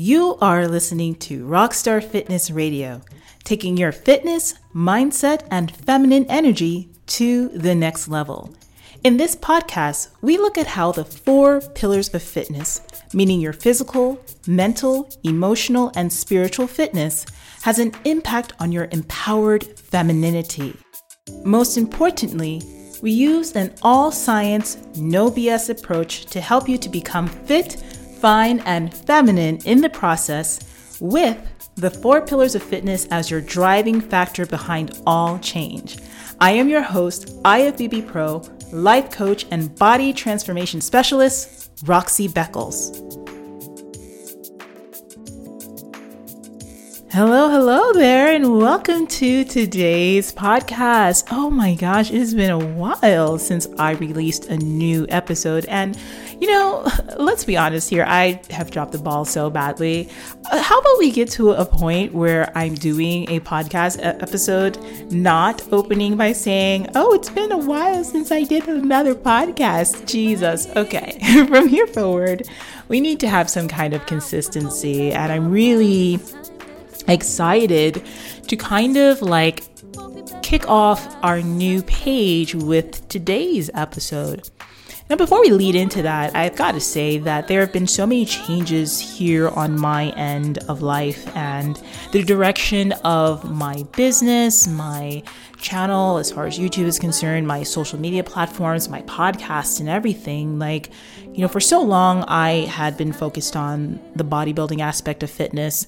You are listening to Roxstar Fitness Radio, taking your fitness, mindset, and feminine energy to the next level. In this podcast, we look at how the four pillars of fitness, meaning your physical, mental, emotional, and spiritual fitness, has an impact on your empowered femininity. Most importantly, we use an all science, no BS approach to help you to become fit fine, and feminine in the process with the four pillars of fitness as your driving factor behind all change. I am your host, IFBB Pro, life coach, and body transformation specialist, Roxy Beckles. Hello, hello there, and welcome to today's podcast. Oh my gosh, it has been a while since I released a new episode, and you know, let's be honest here. I have dropped the ball so badly. Uh, how about we get to a point where I'm doing a podcast episode, not opening by saying, Oh, it's been a while since I did another podcast. Jesus. Okay. From here forward, we need to have some kind of consistency. And I'm really excited to kind of like kick off our new page with today's episode. Now, before we lead into that, I've got to say that there have been so many changes here on my end of life and the direction of my business, my channel, as far as YouTube is concerned, my social media platforms, my podcast, and everything. Like, you know, for so long, I had been focused on the bodybuilding aspect of fitness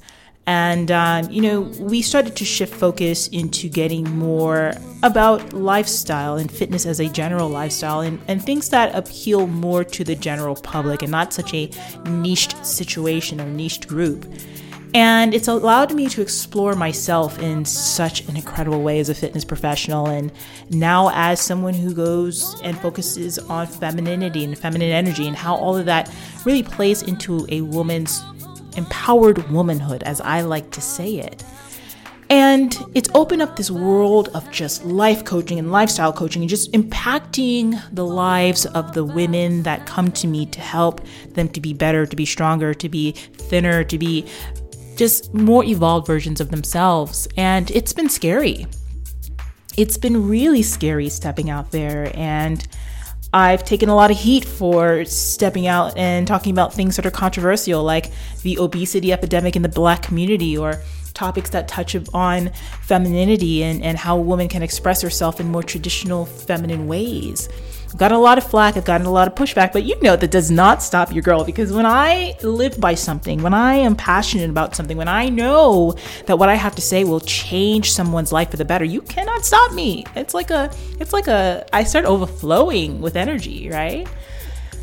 and, um, you know, we started to shift focus into getting more about lifestyle and fitness as a general lifestyle and, and things that appeal more to the general public and not such a niched situation or niched group. And it's allowed me to explore myself in such an incredible way as a fitness professional. And now, as someone who goes and focuses on femininity and feminine energy and how all of that really plays into a woman's empowered womanhood, as I like to say it. And it's opened up this world of just life coaching and lifestyle coaching and just impacting the lives of the women that come to me to help them to be better, to be stronger, to be thinner, to be just more evolved versions of themselves. And it's been scary. It's been really scary stepping out there and I've taken a lot of heat for stepping out and talking about things that are controversial, like the obesity epidemic in the black community or topics that touch on femininity and, and how a woman can express herself in more traditional feminine ways. I've gotten a lot of flack, I've gotten a lot of pushback, but you know that does not stop your girl because when I live by something, when I am passionate about something, when I know that what I have to say will change someone's life for the better, you cannot stop me. It's like a, it's like a, I start overflowing with energy, right?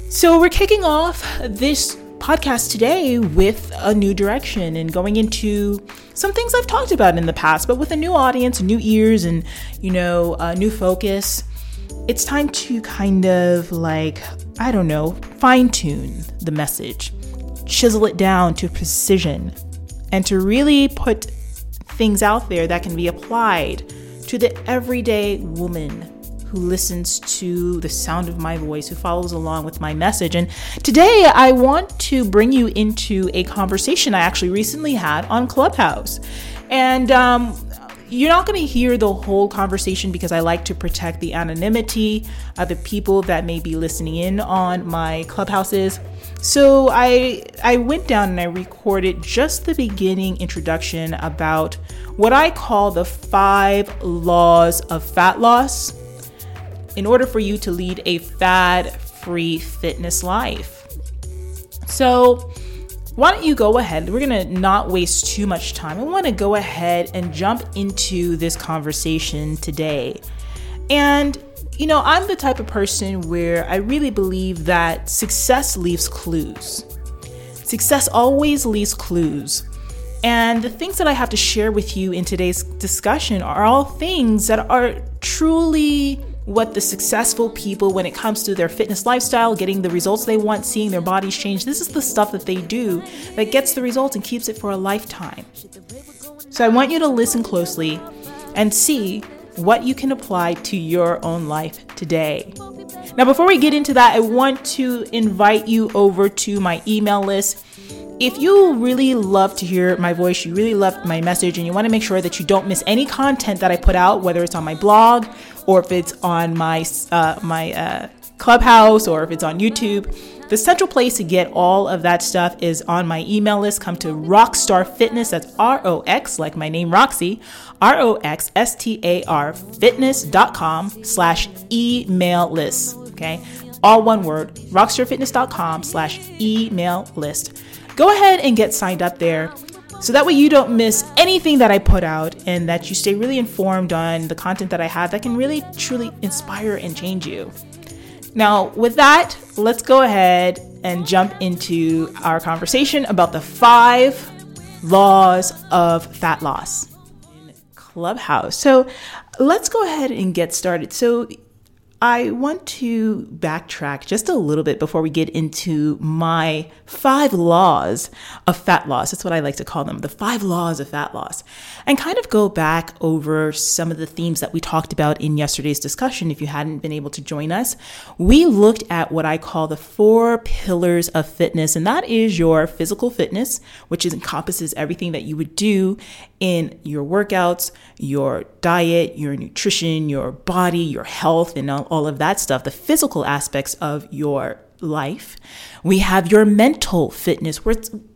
So we're kicking off this podcast today with a new direction and going into some things I've talked about in the past, but with a new audience, new ears, and you know, a new focus it's time to kind of like, I don't know, fine tune the message, chisel it down to precision, and to really put things out there that can be applied to the everyday woman who listens to the sound of my voice, who follows along with my message. And today I want to bring you into a conversation I actually recently had on Clubhouse. And um, you're not going to hear the whole conversation because I like to protect the anonymity of the people that may be listening in on my clubhouses. So I I went down and I recorded just the beginning introduction about what I call the 5 laws of fat loss in order for you to lead a fad-free fitness life. So, why don't you go ahead? We're gonna not waste too much time. I wanna go ahead and jump into this conversation today. And, you know, I'm the type of person where I really believe that success leaves clues. Success always leaves clues. And the things that I have to share with you in today's discussion are all things that are truly what the successful people, when it comes to their fitness lifestyle, getting the results they want, seeing their bodies change, this is the stuff that they do that gets the results and keeps it for a lifetime. So I want you to listen closely and see what you can apply to your own life today. Now, before we get into that, I want to invite you over to my email list. If you really love to hear my voice, you really love my message, and you want to make sure that you don't miss any content that I put out, whether it's on my blog or if it's on my uh, my uh, Clubhouse or if it's on YouTube, the central place to get all of that stuff is on my email list. Come to Roxstar Fitness. That's R O X, like my name Roxy, R O X S T A R fitness.com slash email list. Okay. All one word, roxstarfitness.com slash email list. Go ahead and get signed up there so that way you don't miss anything that I put out and that you stay really informed on the content that I have that can really truly inspire and change you. Now, with that, let's go ahead and jump into our conversation about the five laws of fat loss. Clubhouse. So let's go ahead and get started. So I want to backtrack just a little bit before we get into my five laws of fat loss. That's what I like to call them the five laws of fat loss. And kind of go back over some of the themes that we talked about in yesterday's discussion. If you hadn't been able to join us, we looked at what I call the four pillars of fitness, and that is your physical fitness, which encompasses everything that you would do in your workouts, your diet, your nutrition, your body, your health, and all, of that stuff, the physical aspects of your life. We have your mental fitness,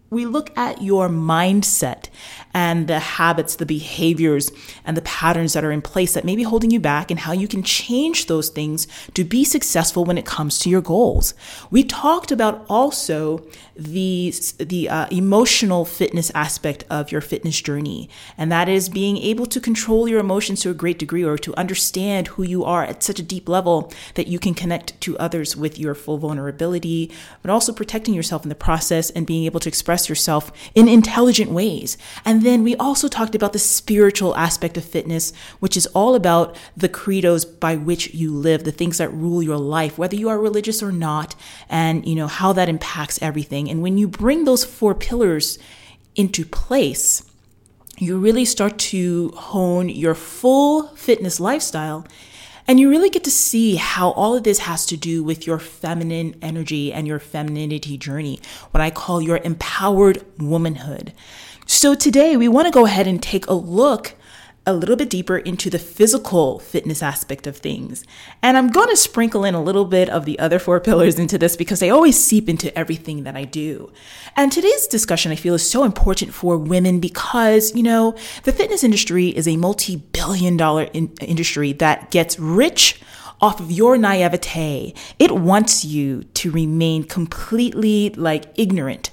we look at your mindset and the habits, the behaviors, and the patterns that are in place that may be holding you back, and how you can change those things to be successful when it comes to your goals. We talked about also the the uh, emotional fitness aspect of your fitness journey, and that is being able to control your emotions to a great degree, or to understand who you are at such a deep level that you can connect to others with your full vulnerability, but also protecting yourself in the process and being able to express yourself in intelligent ways. And and then we also talked about the spiritual aspect of fitness, which is all about the credos by which you live, the things that rule your life, whether you are religious or not, and you know how that impacts everything. And when you bring those four pillars into place, you really start to hone your full fitness lifestyle and you really get to see how all of this has to do with your feminine energy and your femininity journey, what I call your empowered womanhood. So today we want to go ahead and take a look a little bit deeper into the physical fitness aspect of things. And I'm going to sprinkle in a little bit of the other four pillars into this because they always seep into everything that I do. And today's discussion I feel is so important for women because, you know, the fitness industry is a multi billion dollar in- industry that gets rich off of your naivete. It wants you to remain completely like ignorant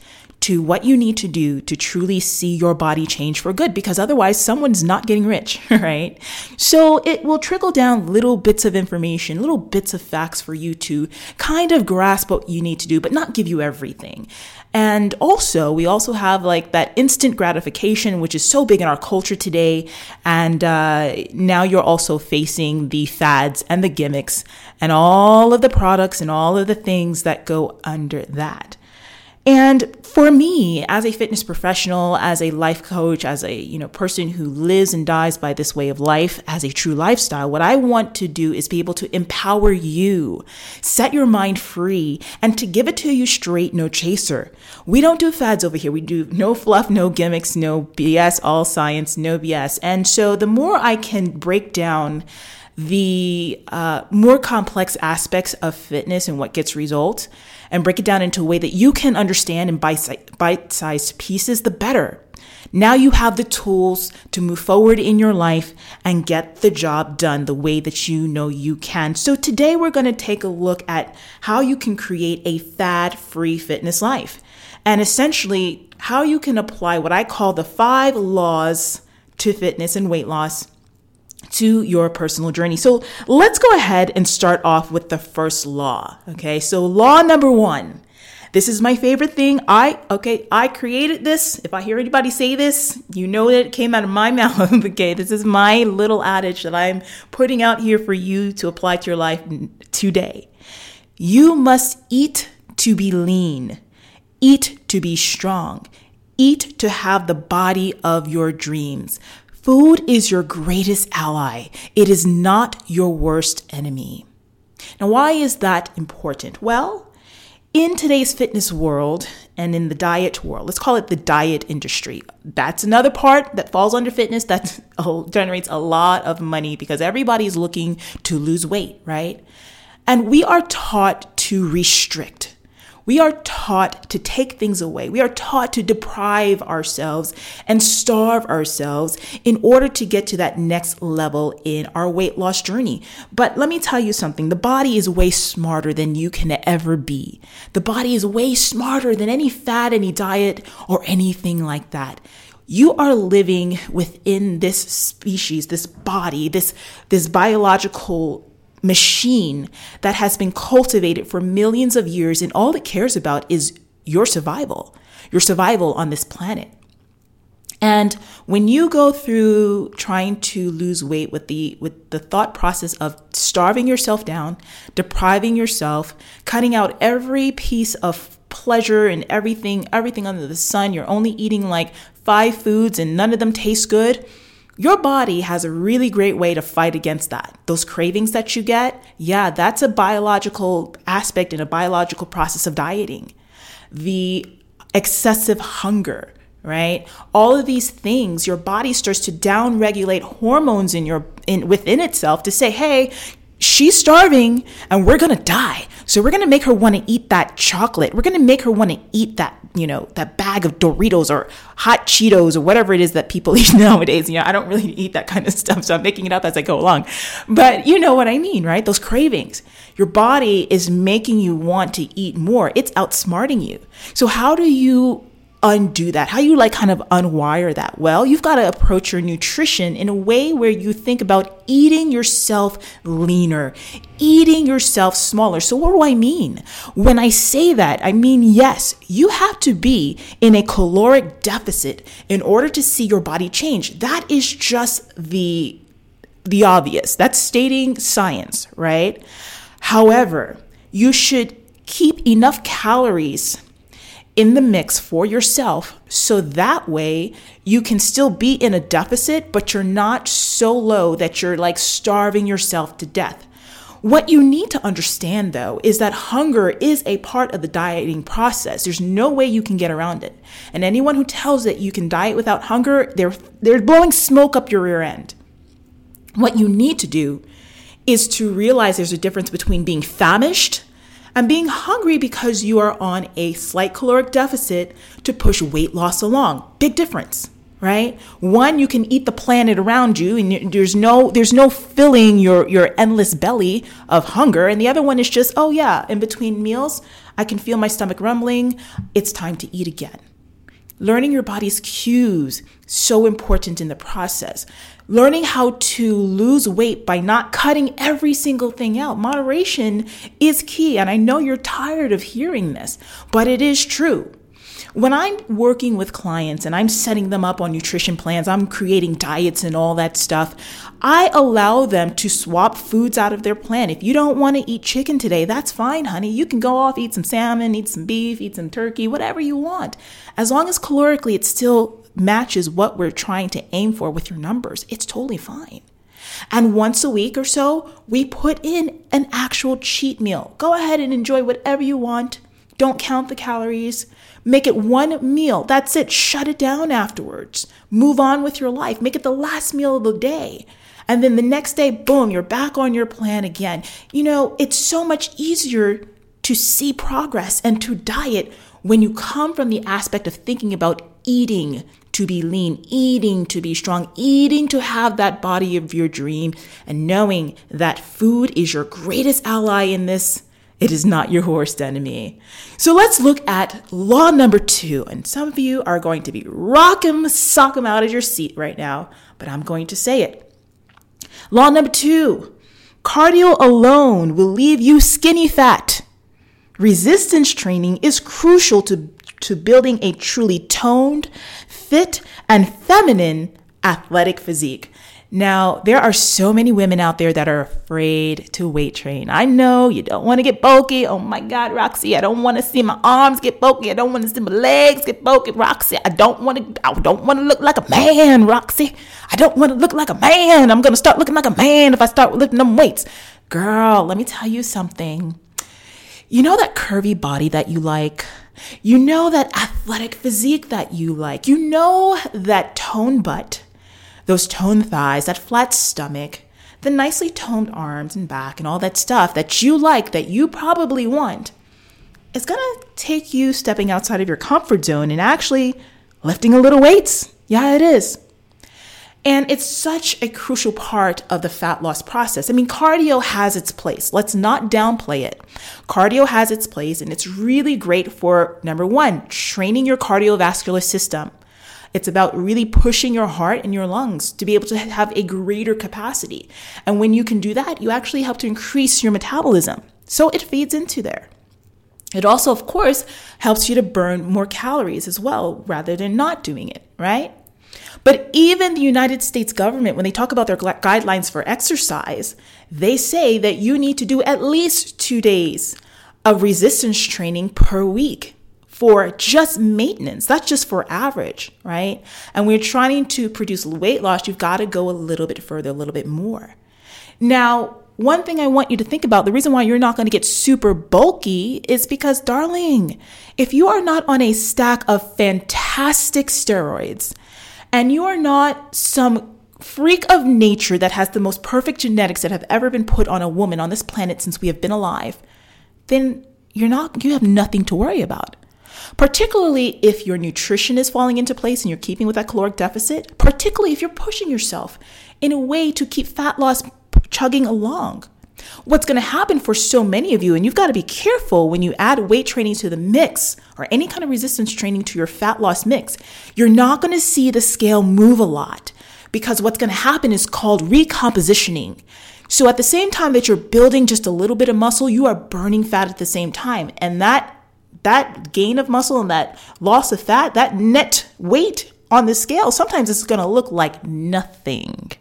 to what you need to do to truly see your body change for good because otherwise someone's not getting rich, right? So it will trickle down little bits of information, little bits of facts for you to kind of grasp what you need to do, but not give you everything. And also, we also have like that instant gratification, which is so big in our culture today. And uh, now you're also facing the fads and the gimmicks and all of the products and all of the things that go under that. And for me, as a fitness professional, as a life coach, as a, you know, person who lives and dies by this way of life as a true lifestyle, what I want to do is be able to empower you, set your mind free, and to give it to you straight, no chaser. We don't do fads over here. We do no fluff, no gimmicks, no BS, all science, no BS. And so the more I can break down the uh, more complex aspects of fitness and what gets results and break it down into a way that you can understand in bite sized pieces, the better. Now you have the tools to move forward in your life and get the job done the way that you know you can. So today we're going to take a look at how you can create a fad free fitness life and essentially how you can apply what I call the five laws to fitness and weight loss to your personal journey. So let's go ahead and start off with the first law. Okay. So law number one. This is my favorite thing. I, okay, I created this. If I hear anybody say this, you know that it came out of my mouth. okay. This is my little adage that I'm putting out here for you to apply to your life today. You must eat to be lean, eat to be strong, eat to have the body of your dreams. Food is your greatest ally. It is not your worst enemy. Now, why is that important? Well, in today's fitness world and in the diet world, let's call it the diet industry. That's another part that falls under fitness that generates a lot of money because everybody's looking to lose weight, right? And we are taught to restrict. We are taught to take things away. We are taught to deprive ourselves and starve ourselves in order to get to that next level in our weight loss journey. But let me tell you something the body is way smarter than you can ever be. The body is way smarter than any fad, any diet, or anything like that you are living within this species this body this this biological machine that has been cultivated for millions of years, and all it cares about is your survival, your survival on this planet. And when you go through trying to lose weight with the with the thought process of starving yourself down, depriving yourself, cutting out every piece of pleasure and everything everything under the sun, you're only eating like 5 foods and none of them taste good your body has a really great way to fight against that. Those cravings that you get, yeah, that's a biological aspect and a biological process of dieting. The excessive hunger, right? All of these things, your body starts to downregulate hormones in your in within itself to say, "Hey, she's starving and we're going to die." So we're going to make her want to eat that chocolate. We're going to make her want to eat that, you know, that bag of Doritos or hot Cheetos or whatever it is that people eat nowadays. You know, I don't really eat that kind of stuff, so I'm making it up as I go along. But you know what I mean, right? Those cravings. Your body is making you want to eat more. It's outsmarting you. So how do you undo that? How you like kind of unwire that? Well, you've got to approach your nutrition in a way where you think about eating yourself leaner, eating yourself smaller. So, what do I mean? When I say that, I mean, yes, you have to be in a caloric deficit in order to see your body change. That is just the the obvious. That's stating science, right? However, you should keep enough calories in the mix for yourself so that way you can still be in a deficit, but you're not so low that you're like starving yourself to death. What you need to understand though is that hunger is a part of the dieting process. There's no way you can get around it. And anyone who tells that you can diet without hunger, they're they're blowing smoke up your rear end. What you need to do is to realize there's a difference between being famished and being hungry because you are on a slight caloric deficit to push weight loss along. Big difference, right? One, you can eat the planet around you and there's no there's no filling your your endless belly of hunger, and the other one is just, oh yeah, in between meals, I can feel my stomach rumbling, it's time to eat again. Learning your body's cues so important in the process learning how to lose weight by not cutting every single thing out. Moderation is key. And I know you're tired of hearing this, but it is true. When I'm working with clients and I'm setting them up on nutrition plans, I'm creating diets and all that stuff, I allow them to swap foods out of their plan. If you don't want to eat chicken today, that's fine, honey. You can go off, eat some salmon, eat some beef, eat some turkey, whatever you want. As long as calorically it still matches what we're trying to aim for with your numbers, it's totally fine. And once a week or so, we put in an actual cheat meal. Go ahead and enjoy whatever you want. Don't count the calories. Make it one meal. That's it. Shut it down afterwards. Move on with your life. Make it the last meal of the day. And then the next day, boom, you're back on your plan again. You know, it's so much easier to see progress and to diet when you come from the aspect of thinking about eating to be lean, eating to be strong, eating to have that body of your dream, and knowing that food is your greatest ally in this. It is not your worst enemy. So let's look at law number two. And some of you are going to be rockin' sock 'em out of your seat right now, but I'm going to say it. Law number two cardio alone will leave you skinny fat. Resistance training is crucial to, to building a truly toned, fit, and feminine athletic physique. Now, there are so many women out there that are afraid to weight train. I know you don't want to get bulky. Oh my God, Roxy, I don't want to see my arms get bulky. I don't want to see my legs get bulky, Roxy. I don't want to. I don't want to look like a man, Roxy. I don't want to look like a man. I'm gonna start looking like a man if I start lifting them weights. Girl, let me tell you something You know that curvy body that you like? You know that athletic physique that you like? You know that tone butt, those toned thighs, that flat stomach, the nicely toned arms and back, and all that stuff that you like, that you probably want. It's gonna take you stepping outside of your comfort zone and actually lifting a little weights. Yeah, it is. And it's such a crucial part of the fat loss process. I mean, cardio has its place. Let's not downplay it. Cardio has its place, and it's really great for number one, training your cardiovascular system. It's about really pushing your heart and your lungs to be able to have a greater capacity. And when you can do that, you actually help to increase your metabolism. So it feeds into there. It also, of course, helps you to burn more calories as well rather than not doing it, right? But even the United States government, when they talk about their guidelines for exercise, they say that you need to do at least two days of resistance training per week for just maintenance. That's just for average, right? And we're trying to produce weight loss, you've got to go a little bit further, a little bit more. Now, one thing I want you to think about the reason why you're not going to get super bulky is because, darling, if you are not on a stack of fantastic steroids, and you are not some freak of nature that has the most perfect genetics that have ever been put on a woman on this planet since we have been alive, then you're not you have nothing to worry about. Particularly if your nutrition is falling into place and you're keeping with that caloric deficit, particularly if you're pushing yourself in a way to keep fat loss chugging along. What's going to happen for so many of you, and you've got to be careful when you add weight training to the mix or any kind of resistance training to your fat loss mix, you're not going to see the scale move a lot because what's going to happen is called recompositioning. So at the same time that you're building just a little bit of muscle, you are burning fat at the same time. And that that gain of muscle and that loss of fat, that net weight on the scale, sometimes it's going to look like nothing.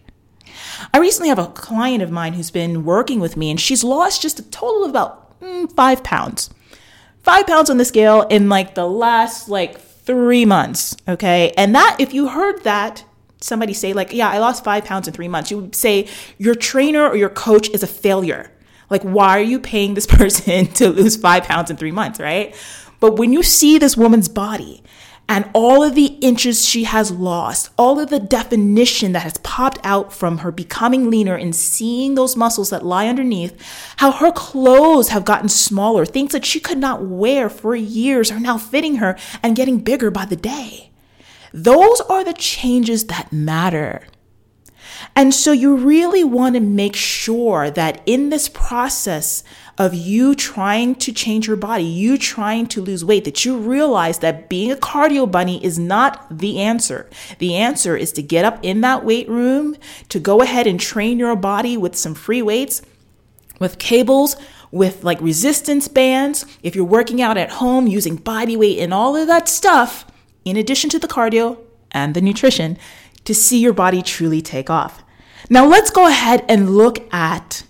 I recently have a client of mine who's been working with me, and she's lost just a total of about mm, five pounds. Five pounds on the scale in like the last like three months. Okay. And that, if you heard that, somebody say, like, yeah, I lost five pounds in three months, you would say your trainer or your coach is a failure. Like, why are you paying this person to lose five pounds in three months, right? But when you see this woman's body and all of the inches she has lost, all of the definition that has popped out from her becoming leaner and seeing those muscles that lie underneath, how her clothes have gotten smaller, things that she could not wear for years are now fitting her and getting bigger by the day. Those are the changes that matter. And so you really want to make sure that in this process of you trying to change your body, you trying to lose weight, that you realize that being a cardio bunny is not the answer. The answer is to get up in that weight room, to go ahead and train your body with some free weights, with cables, with like resistance bands. If you're working out at home using body weight and all of that stuff, in addition to the cardio and the nutrition, to see your body truly take off. Now, let's go ahead and look at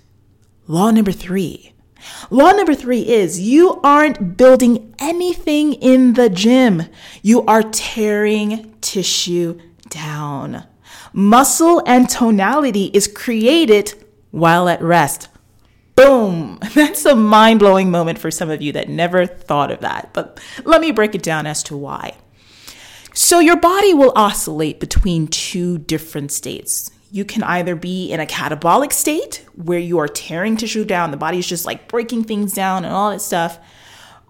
law number three. Law number three is you aren't building anything in the gym, you are tearing tissue down. Muscle and tonality is created while at rest. Boom! That's a mind blowing moment for some of you that never thought of that. But let me break it down as to why. So, your body will oscillate between two different states. You can either be in a catabolic state where you are tearing tissue down, the body is just like breaking things down and all that stuff,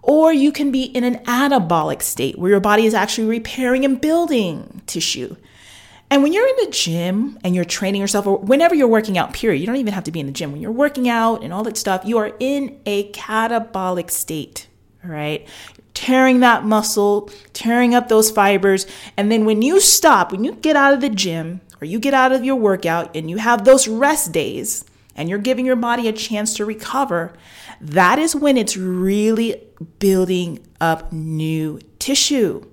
or you can be in an anabolic state where your body is actually repairing and building tissue. And when you're in the gym and you're training yourself, or whenever you're working out, period, you don't even have to be in the gym. When you're working out and all that stuff, you are in a catabolic state, right? tearing that muscle, tearing up those fibers. And then when you stop, when you get out of the gym or you get out of your workout and you have those rest days and you're giving your body a chance to recover, that is when it's really building up new tissue.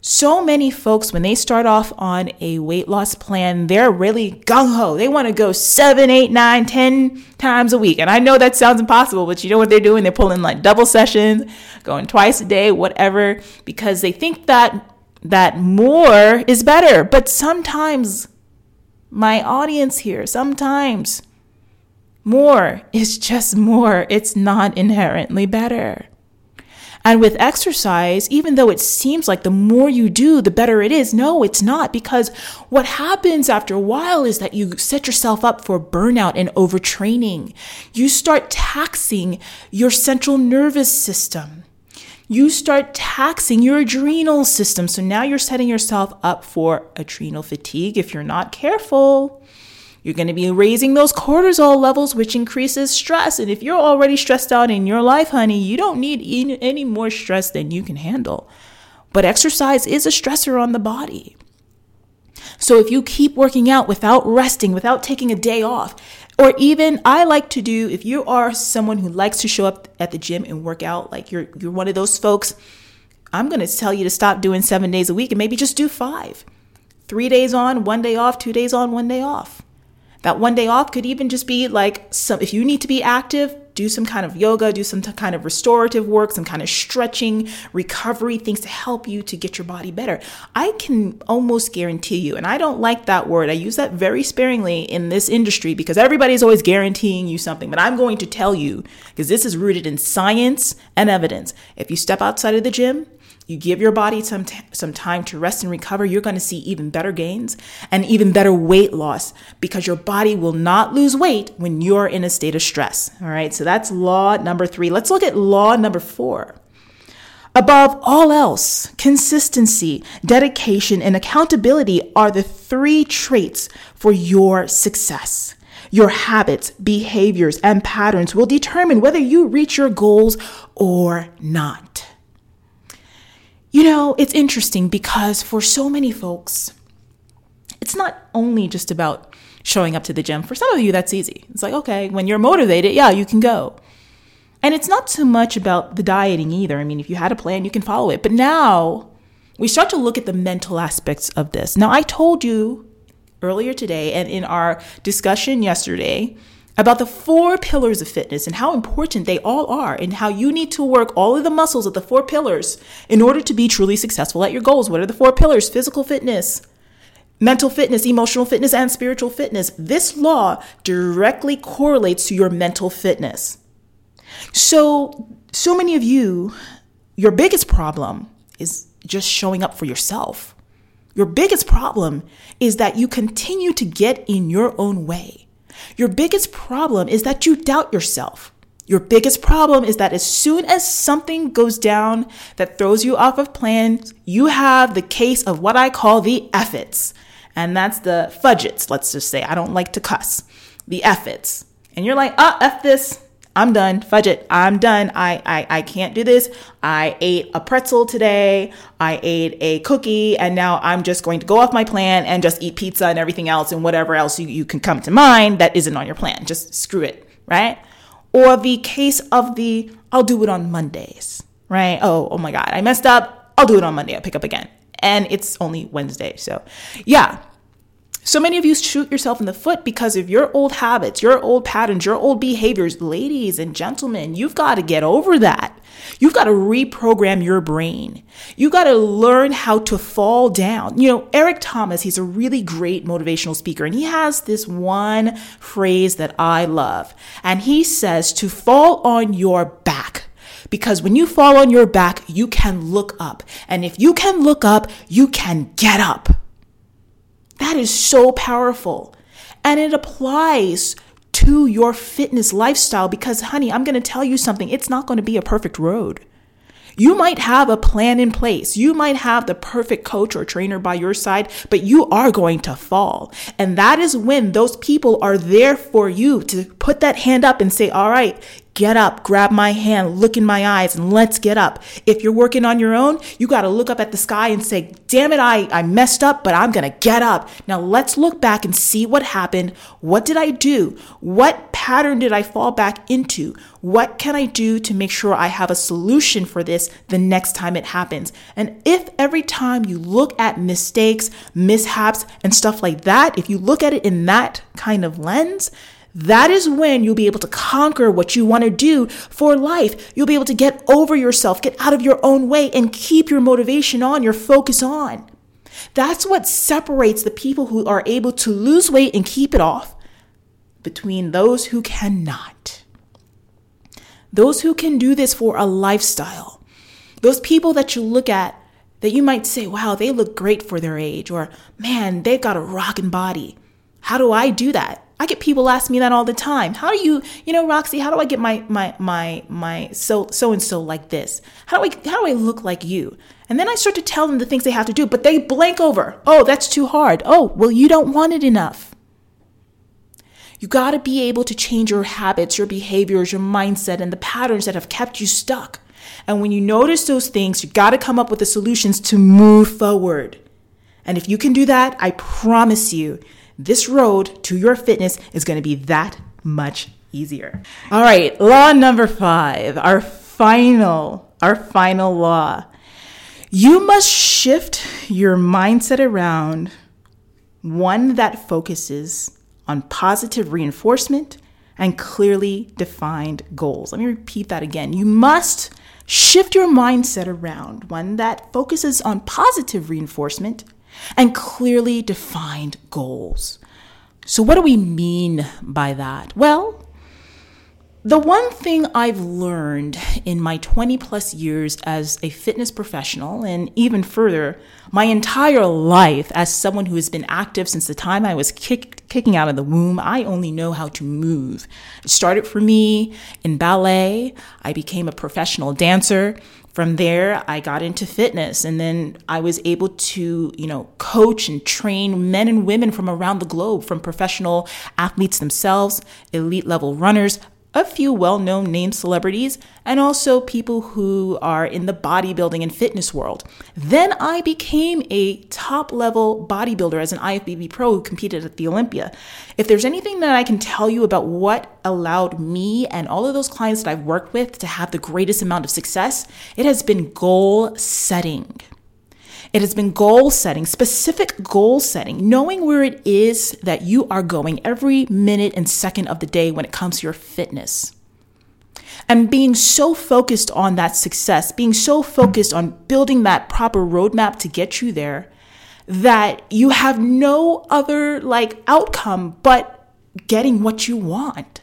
So many folks, when they start off on a weight loss plan, they're really gung ho. They want to go seven, eight, nine, ten times a week. And I know that sounds impossible, but you know what they're doing? They're pulling like double sessions, going twice a day, whatever, because they think that that more is better. But sometimes, my audience here, sometimes More is just more. It's not inherently better. And with exercise, even though it seems like the more you do, the better it is, no, it's not. Because what happens after a while is that you set yourself up for burnout and overtraining. You start taxing your central nervous system. You start taxing your adrenal system. So now you're setting yourself up for adrenal fatigue if you're not careful. You're going to be raising those cortisol levels, which increases stress. And if you're already stressed out in your life, honey, you don't need any more stress than you can handle. But exercise is a stressor on the body. So if you keep working out without resting, without taking a day off, or even I like to do if you are someone who likes to show up at the gym and work out, like you're you're one of those folks, I'm to tell you to stop doing 7 days a week and maybe just do 5. 3 days on, 1 day off, 2 days on, 1 day off. That one day off could even just be like some, if you need to be active, do some kind of yoga, do some kind of restorative work, some kind of stretching, recovery, things to help you to get your body better. I can almost guarantee you, and I don't like that word, I use that very sparingly in this industry because everybody's always guaranteeing you something. But I'm going to tell you, because this is rooted in science and evidence. If you step outside of the gym, you give your body some t- some time to rest and recover, you're going to see even better gains and even better weight loss because your body will not lose weight when you're in a state of stress. All right? So that's law number 3. Let's look at law number 4. Above all else, consistency, dedication, and accountability are the three traits for your success. Your habits, behaviors, and patterns will determine whether you reach your goals or not. You know, it's interesting because for so many folks, it's not only just about showing up to the gym. For some of you, that's easy. It's like, okay, when you're motivated, yeah, you can go. And it's not so much about the dieting either. I mean, if you had a plan, you can follow it. But now we start to look at the mental aspects of this. Now, I told you earlier today and in our discussion yesterday about the four pillars of fitness and how important they all are, and how you need to work all of the muscles of the four pillars in order to be truly successful at your goals. What are the four pillars? Physical fitness, mental fitness, emotional fitness, and spiritual fitness. This law directly correlates to your mental fitness. So, so many of you, your biggest problem is just showing up for yourself. Your biggest problem is that you continue to get in your own way. Your biggest problem is that you doubt yourself. Your biggest problem is that as soon as something goes down that throws you off of plan, you have the case of what I call the effits. And that's the fudgets, let's just say. I don't like to cuss. The effits. And you're like, ah, oh, F this. I'm done. Fudge it. I'm done. I, I, I can't do this. I ate a pretzel today. I ate a cookie and now I'm just going to go off my plan and just eat pizza and everything else and whatever else you, you can come to mind that isn't on your plan. Just screw it. Right. Or the case of the, I'll do it on Mondays. Right. Oh, oh my God. I messed up. I'll do it on Monday. I'll pick up again. And it's only Wednesday. So yeah, so many of you shoot yourself in the foot because of your old habits, your old patterns, your old behaviors. Ladies and gentlemen, you've got to get over that. You've got to reprogram your brain. You've got to learn how to fall down. You know, Eric Thomas, he's a really great motivational speaker, and he has this one phrase that I love. And he says to fall on your back. Because when you fall on your back, you can look up. And if you can look up, you can get up. That is so powerful. And it applies to your fitness lifestyle because, honey, I'm going to tell you something. It's not going to be a perfect road. You might have a plan in place. You might have the perfect coach or trainer by your side, but you are going to fall. And that is when those people are there for you to put that hand up and say, all right, Get up, grab my hand, look in my eyes, and let's get up. If you're working on your own, you got to look up at the sky and say, Damn it, I, I messed up, but I'm going to get up. Now let's look back and see what happened. What did I do? What pattern did I fall back into? What can I do to make sure I have a solution for this the next time it happens? And if every time you look at mistakes, mishaps, and stuff like that, if you look at it in that kind of lens, that is when you'll be able to conquer what you want to do for life. You'll be able to get over yourself, get out of your own way, and keep your motivation on, your focus on. That's what separates the people who are able to lose weight and keep it off between those who cannot. Those who can do this for a lifestyle. Those people that you look at that you might say, wow, they look great for their age, or man, they've got a rocking body. How do I do that? I get people ask me that all the time. How do you, you know, Roxy, how do I get my my my my so so and so like this? How do I how do I look like you? And then I start to tell them the things they have to do, but they blank over. Oh, that's too hard. Oh, well, you don't want it enough. You got to be able to change your habits, your behaviors, your mindset, and the patterns that have kept you stuck. And when you notice those things, you got to come up with the solutions to move forward. And if you can do that, I promise you, this road to your fitness is going to be that much easier. All right, law number five, our final, our final law. You must shift your mindset around one that focuses on positive reinforcement and clearly defined goals. Let me repeat that again. You must shift your mindset around one that focuses on positive reinforcement and clearly defined goals. So, what do we mean by that? Well, the one thing I've learned in my 20 plus years as a fitness professional, and even further, my entire life as someone who has been active since the time I was kick, kicking out of the womb, I only know how to move. It started for me in ballet. I became a professional dancer. From there, I got into fitness and then I was able to, you know, coach and train men and women from around the globe, from professional athletes themselves, elite level runners, a few well known name celebrities, and also people who are in the bodybuilding and fitness world. Then I became a top level bodybuilder as an IFBB pro who competed at the Olympia. If there's anything that I can tell you about what allowed me and all of those clients that I've worked with to have the greatest amount of success, it has been goal setting. It has been goal setting, specific goal setting, knowing where it is that you are going every minute and second of the day when it comes to your fitness. And being so focused on that success, being so focused on building that proper roadmap to get you there that you have no other like outcome but getting what you want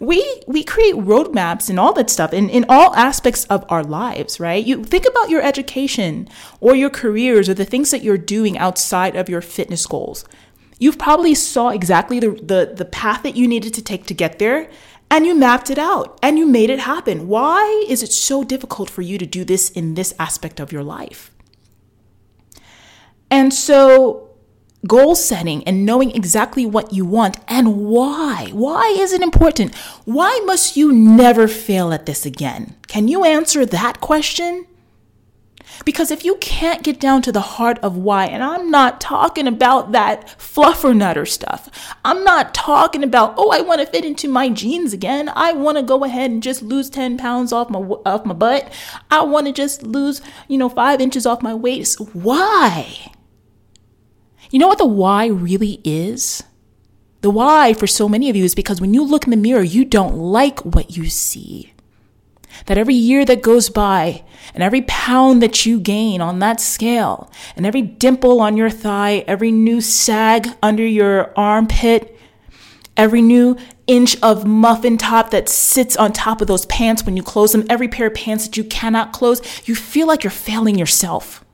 we we create roadmaps and all that stuff in, in all aspects of our lives right? You think about your education or your careers or the things that you're doing outside of your fitness goals. You've probably saw exactly the, the, the path that you needed to take to get there and you mapped it out and you made it happen. Why is it so difficult for you to do this in this aspect of your life? And so goal setting and knowing exactly what you want and why. Why is it important? Why must you never fail at this again? Can you answer that question? Because if you can't get down to the heart of why, and I'm not talking about that fluffer nutter stuff, I'm not talking about, oh, I want to fit into my jeans again. I want to go ahead and just lose 10 pounds off my, off my butt. I want to just lose, you know, five inches off my waist. Why? You know what the why really is? The why for so many of you is because when you look in the mirror, you don't like what you see. That every year that goes by and every pound that you gain on that scale and every dimple on your thigh, every new sag under your armpit, every new inch of muffin top that sits on top of those pants when you close them, every pair of pants that you cannot close, you feel like you're failing yourself.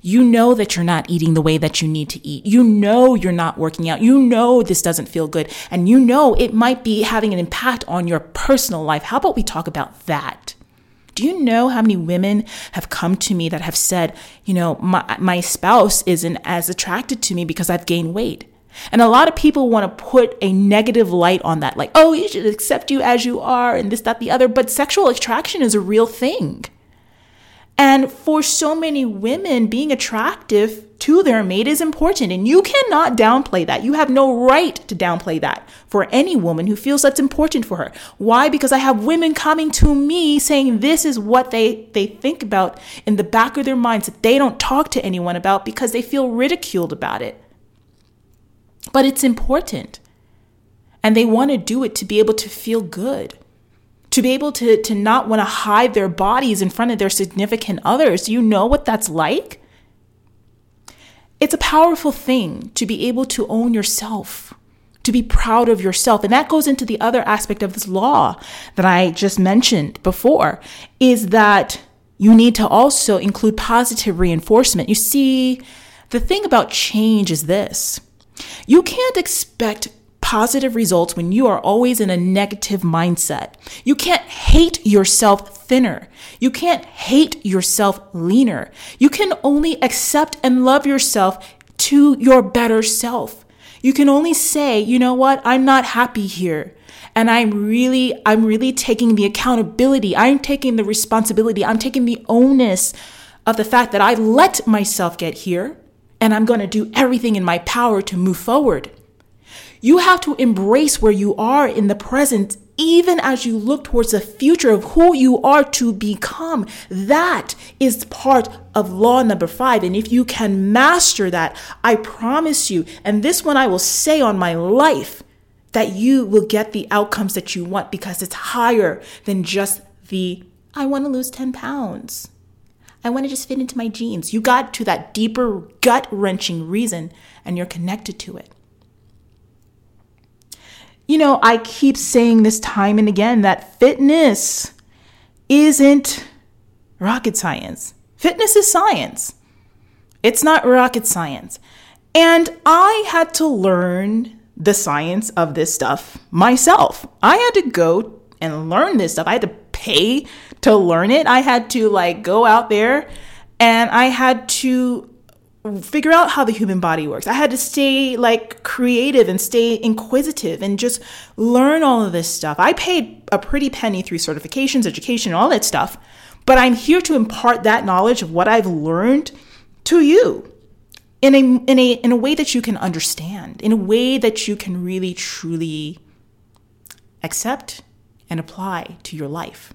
You know that you're not eating the way that you need to eat. You know you're not working out. You know this doesn't feel good. And you know it might be having an impact on your personal life. How about we talk about that? Do you know how many women have come to me that have said, you know, my, my spouse isn't as attracted to me because I've gained weight? And a lot of people want to put a negative light on that, like, oh, you should accept you as you are, and this, that, the other. But sexual attraction is a real thing. And for so many women, being attractive to their mate is important. And you cannot downplay that. You have no right to downplay that for any woman who feels that's important for her. Why? Because I have women coming to me saying this is what they, they think about in the back of their minds that they don't talk to anyone about because they feel ridiculed about it. But it's important. And they want to do it to be able to feel good to be able to, to not want to hide their bodies in front of their significant others. You know what that's like? It's a powerful thing to be able to own yourself, to be proud of yourself. And that goes into the other aspect of this law that I just mentioned before is that you need to also include positive reinforcement. You see, the thing about change is this you can't expect positive results when you are always in a negative mindset. You can't hate yourself thinner. You can't hate yourself leaner. You can only accept and love yourself to your better self. You can only say, you know what? I'm not happy here. And I'm really, I'm really taking the accountability. I'm taking the responsibility. I'm taking the onus of the fact that I let myself get here and I'm going to do everything in my power to move forward. You have to embrace where you are in the present, even as you look towards the future of who you are to become. That is part of law number five. And if you can master that, I promise you, and this one I will say on my life, that you will get the outcomes that you want because it's higher than just the, I want to lose 10 pounds. I want to just fit into my jeans. You got to that deeper, gut wrenching reason and you're connected to it. You know, I keep saying this time and again that fitness isn't rocket science. Fitness is science. It's not rocket science. And I had to learn the science of this stuff myself. I had to go and learn this stuff. I had to pay to learn it. I had to like go out there and I had to figure out how the human body works. I had to stay like creative and stay inquisitive and just learn all of this stuff. I paid a pretty penny through certifications, education, all that stuff, but I'm here to impart that knowledge of what I've learned to you in a in a in a way that you can understand, in a way that you can really truly accept and apply to your life.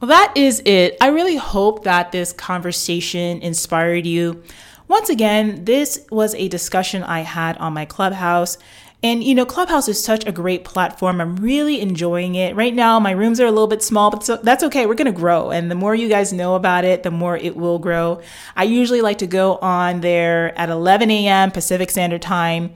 Well, that is it. I really hope that this conversation inspired you. Once again, this was a discussion I had on my Clubhouse. And you know, Clubhouse is such a great platform. I'm really enjoying it. Right now, my rooms are a little bit small, but so, that's okay. We're going to grow. And the more you guys know about it, the more it will grow. I usually like to go on there at 11 a.m. Pacific Standard Time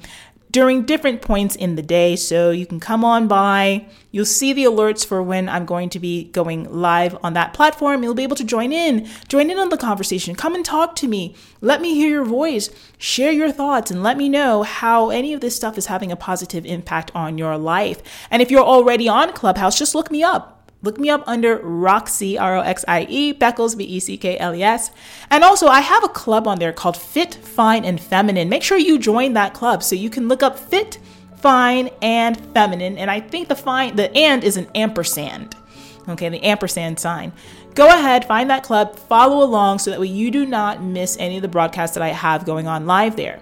during different points in the day. So you can come on by. You'll see the alerts for when I'm going to be going live on that platform. You'll be able to join in, join in on the conversation. Come and talk to me. Let me hear your voice. Share your thoughts and let me know how any of this stuff is having a positive impact on your life. And if you're already on Clubhouse, just look me up. Look me up under Roxy, R O X I E, Beckles, B E C K L E S. And also, I have a club on there called Fit, Fine, and Feminine. Make sure you join that club so you can look up Fit, Fine, and Feminine. And I think the fine, the and is an ampersand. Okay, the ampersand sign. Go ahead, find that club, follow along so that way you do not miss any of the broadcasts that I have going on live there.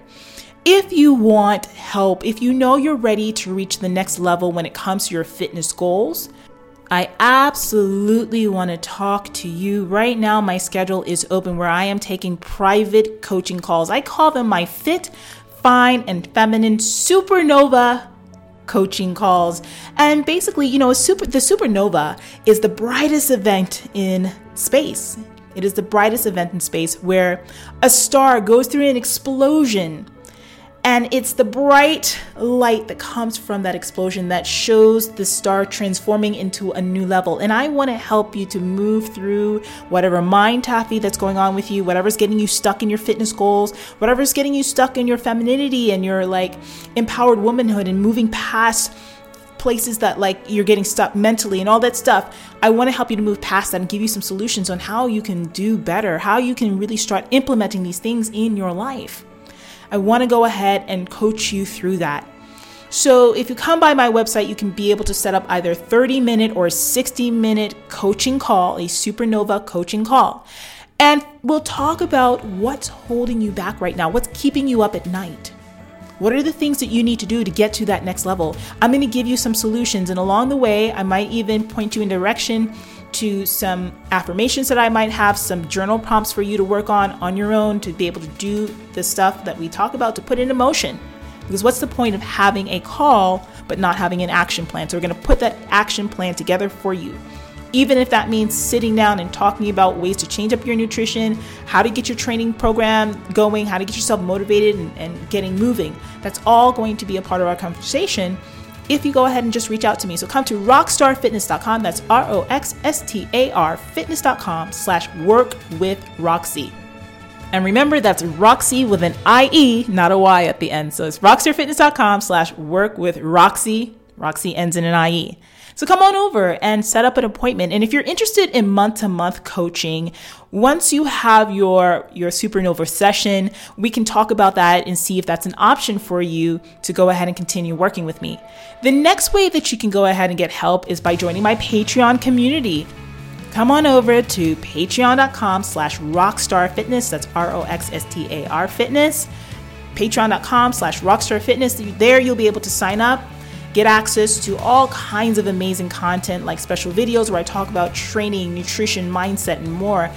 If you want help, if you know you're ready to reach the next level when it comes to your fitness goals, I absolutely want to talk to you. Right now, my schedule is open where I am taking private coaching calls. I call them my fit, fine, and feminine supernova coaching calls. And basically, you know, super, the supernova is the brightest event in space. It is the brightest event in space where a star goes through an explosion and it's the bright light that comes from that explosion that shows the star transforming into a new level. And I want to help you to move through whatever mind taffy that's going on with you, whatever's getting you stuck in your fitness goals, whatever's getting you stuck in your femininity and your like empowered womanhood and moving past places that like you're getting stuck mentally and all that stuff. I want to help you to move past that and give you some solutions on how you can do better, how you can really start implementing these things in your life. I want to go ahead and coach you through that. So, if you come by my website, you can be able to set up either 30 minute or 60 minute coaching call, a supernova coaching call. And we'll talk about what's holding you back right now, what's keeping you up at night. What are the things that you need to do to get to that next level? I'm going to give you some solutions, and along the way, I might even point you in direction to some affirmations that I might have, some journal prompts for you to work on on your own to be able to do the stuff that we talk about to put into motion. Because what's the point of having a call but not having an action plan? So we're going to put that action plan together for you. even if that means sitting down and talking about ways to change up your nutrition, how to get your training program going, how to get yourself motivated and, and, getting moving. That's all going to be a part of our conversation if you go ahead and just reach out to me. So come to roxstarfitness.com. That's R O X S T A R fitness.com slash work with Roxy. And remember, that's Roxy with an I-E, not a Y at the end. So it's roxstarfitness.com slash work with Roxy. Roxy ends in an I-E. So come on over and set up an appointment. And if you're interested in month to month coaching, once you have your, your supernova session, we can talk about that and see if that's an option for you to go ahead and continue working with me. The next way that you can go ahead and get help is by joining my Patreon community come on over to patreon.com slash roxstarfitness. that's r-o-x-s-t-a-r fitness patreon.com slash roxstarfitness. there you'll be able to sign up Get access to all kinds of amazing content like special videos where I talk about training, nutrition, mindset, and more,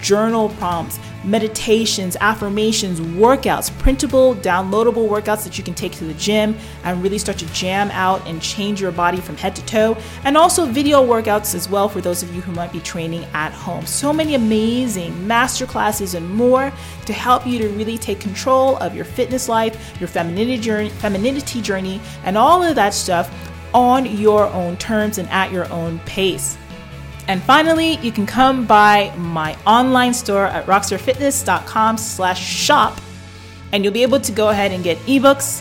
journal prompts, meditations, affirmations, workouts, printable, downloadable workouts that you can take to the gym and really start to jam out and change your body from head to toe, and also video workouts as well for those of you who might be training at home. So many amazing master classes and more to help you to really take control of your fitness life, your femininity journey, femininity journey, and all of that stuff on your own terms and at your own pace. And finally, you can come by my online store at roxstarfitness.com slash shop and you'll be able to go ahead and get ebooks,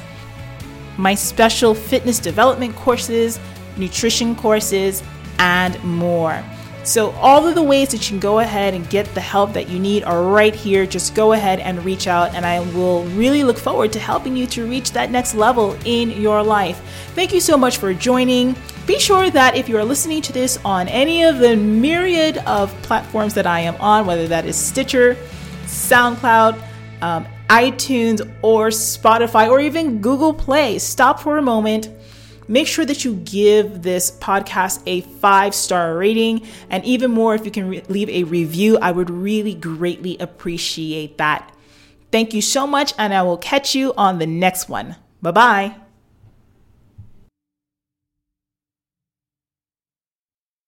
my special fitness development courses, nutrition courses, and more. So, all of the ways that you can go ahead and get the help that you need are right here. Just go ahead and reach out, and I will really look forward to helping you to reach that next level in your life. Thank you so much for joining. Be sure that if you are listening to this on any of the myriad of platforms that I am on, whether that is Stitcher, SoundCloud, um, iTunes, or Spotify, or even Google Play, stop for a moment Make sure that you give this podcast a five star rating. And even more, if you can re- leave a review, I would really greatly appreciate that. Thank you so much, and I will catch you on the next one. Bye bye.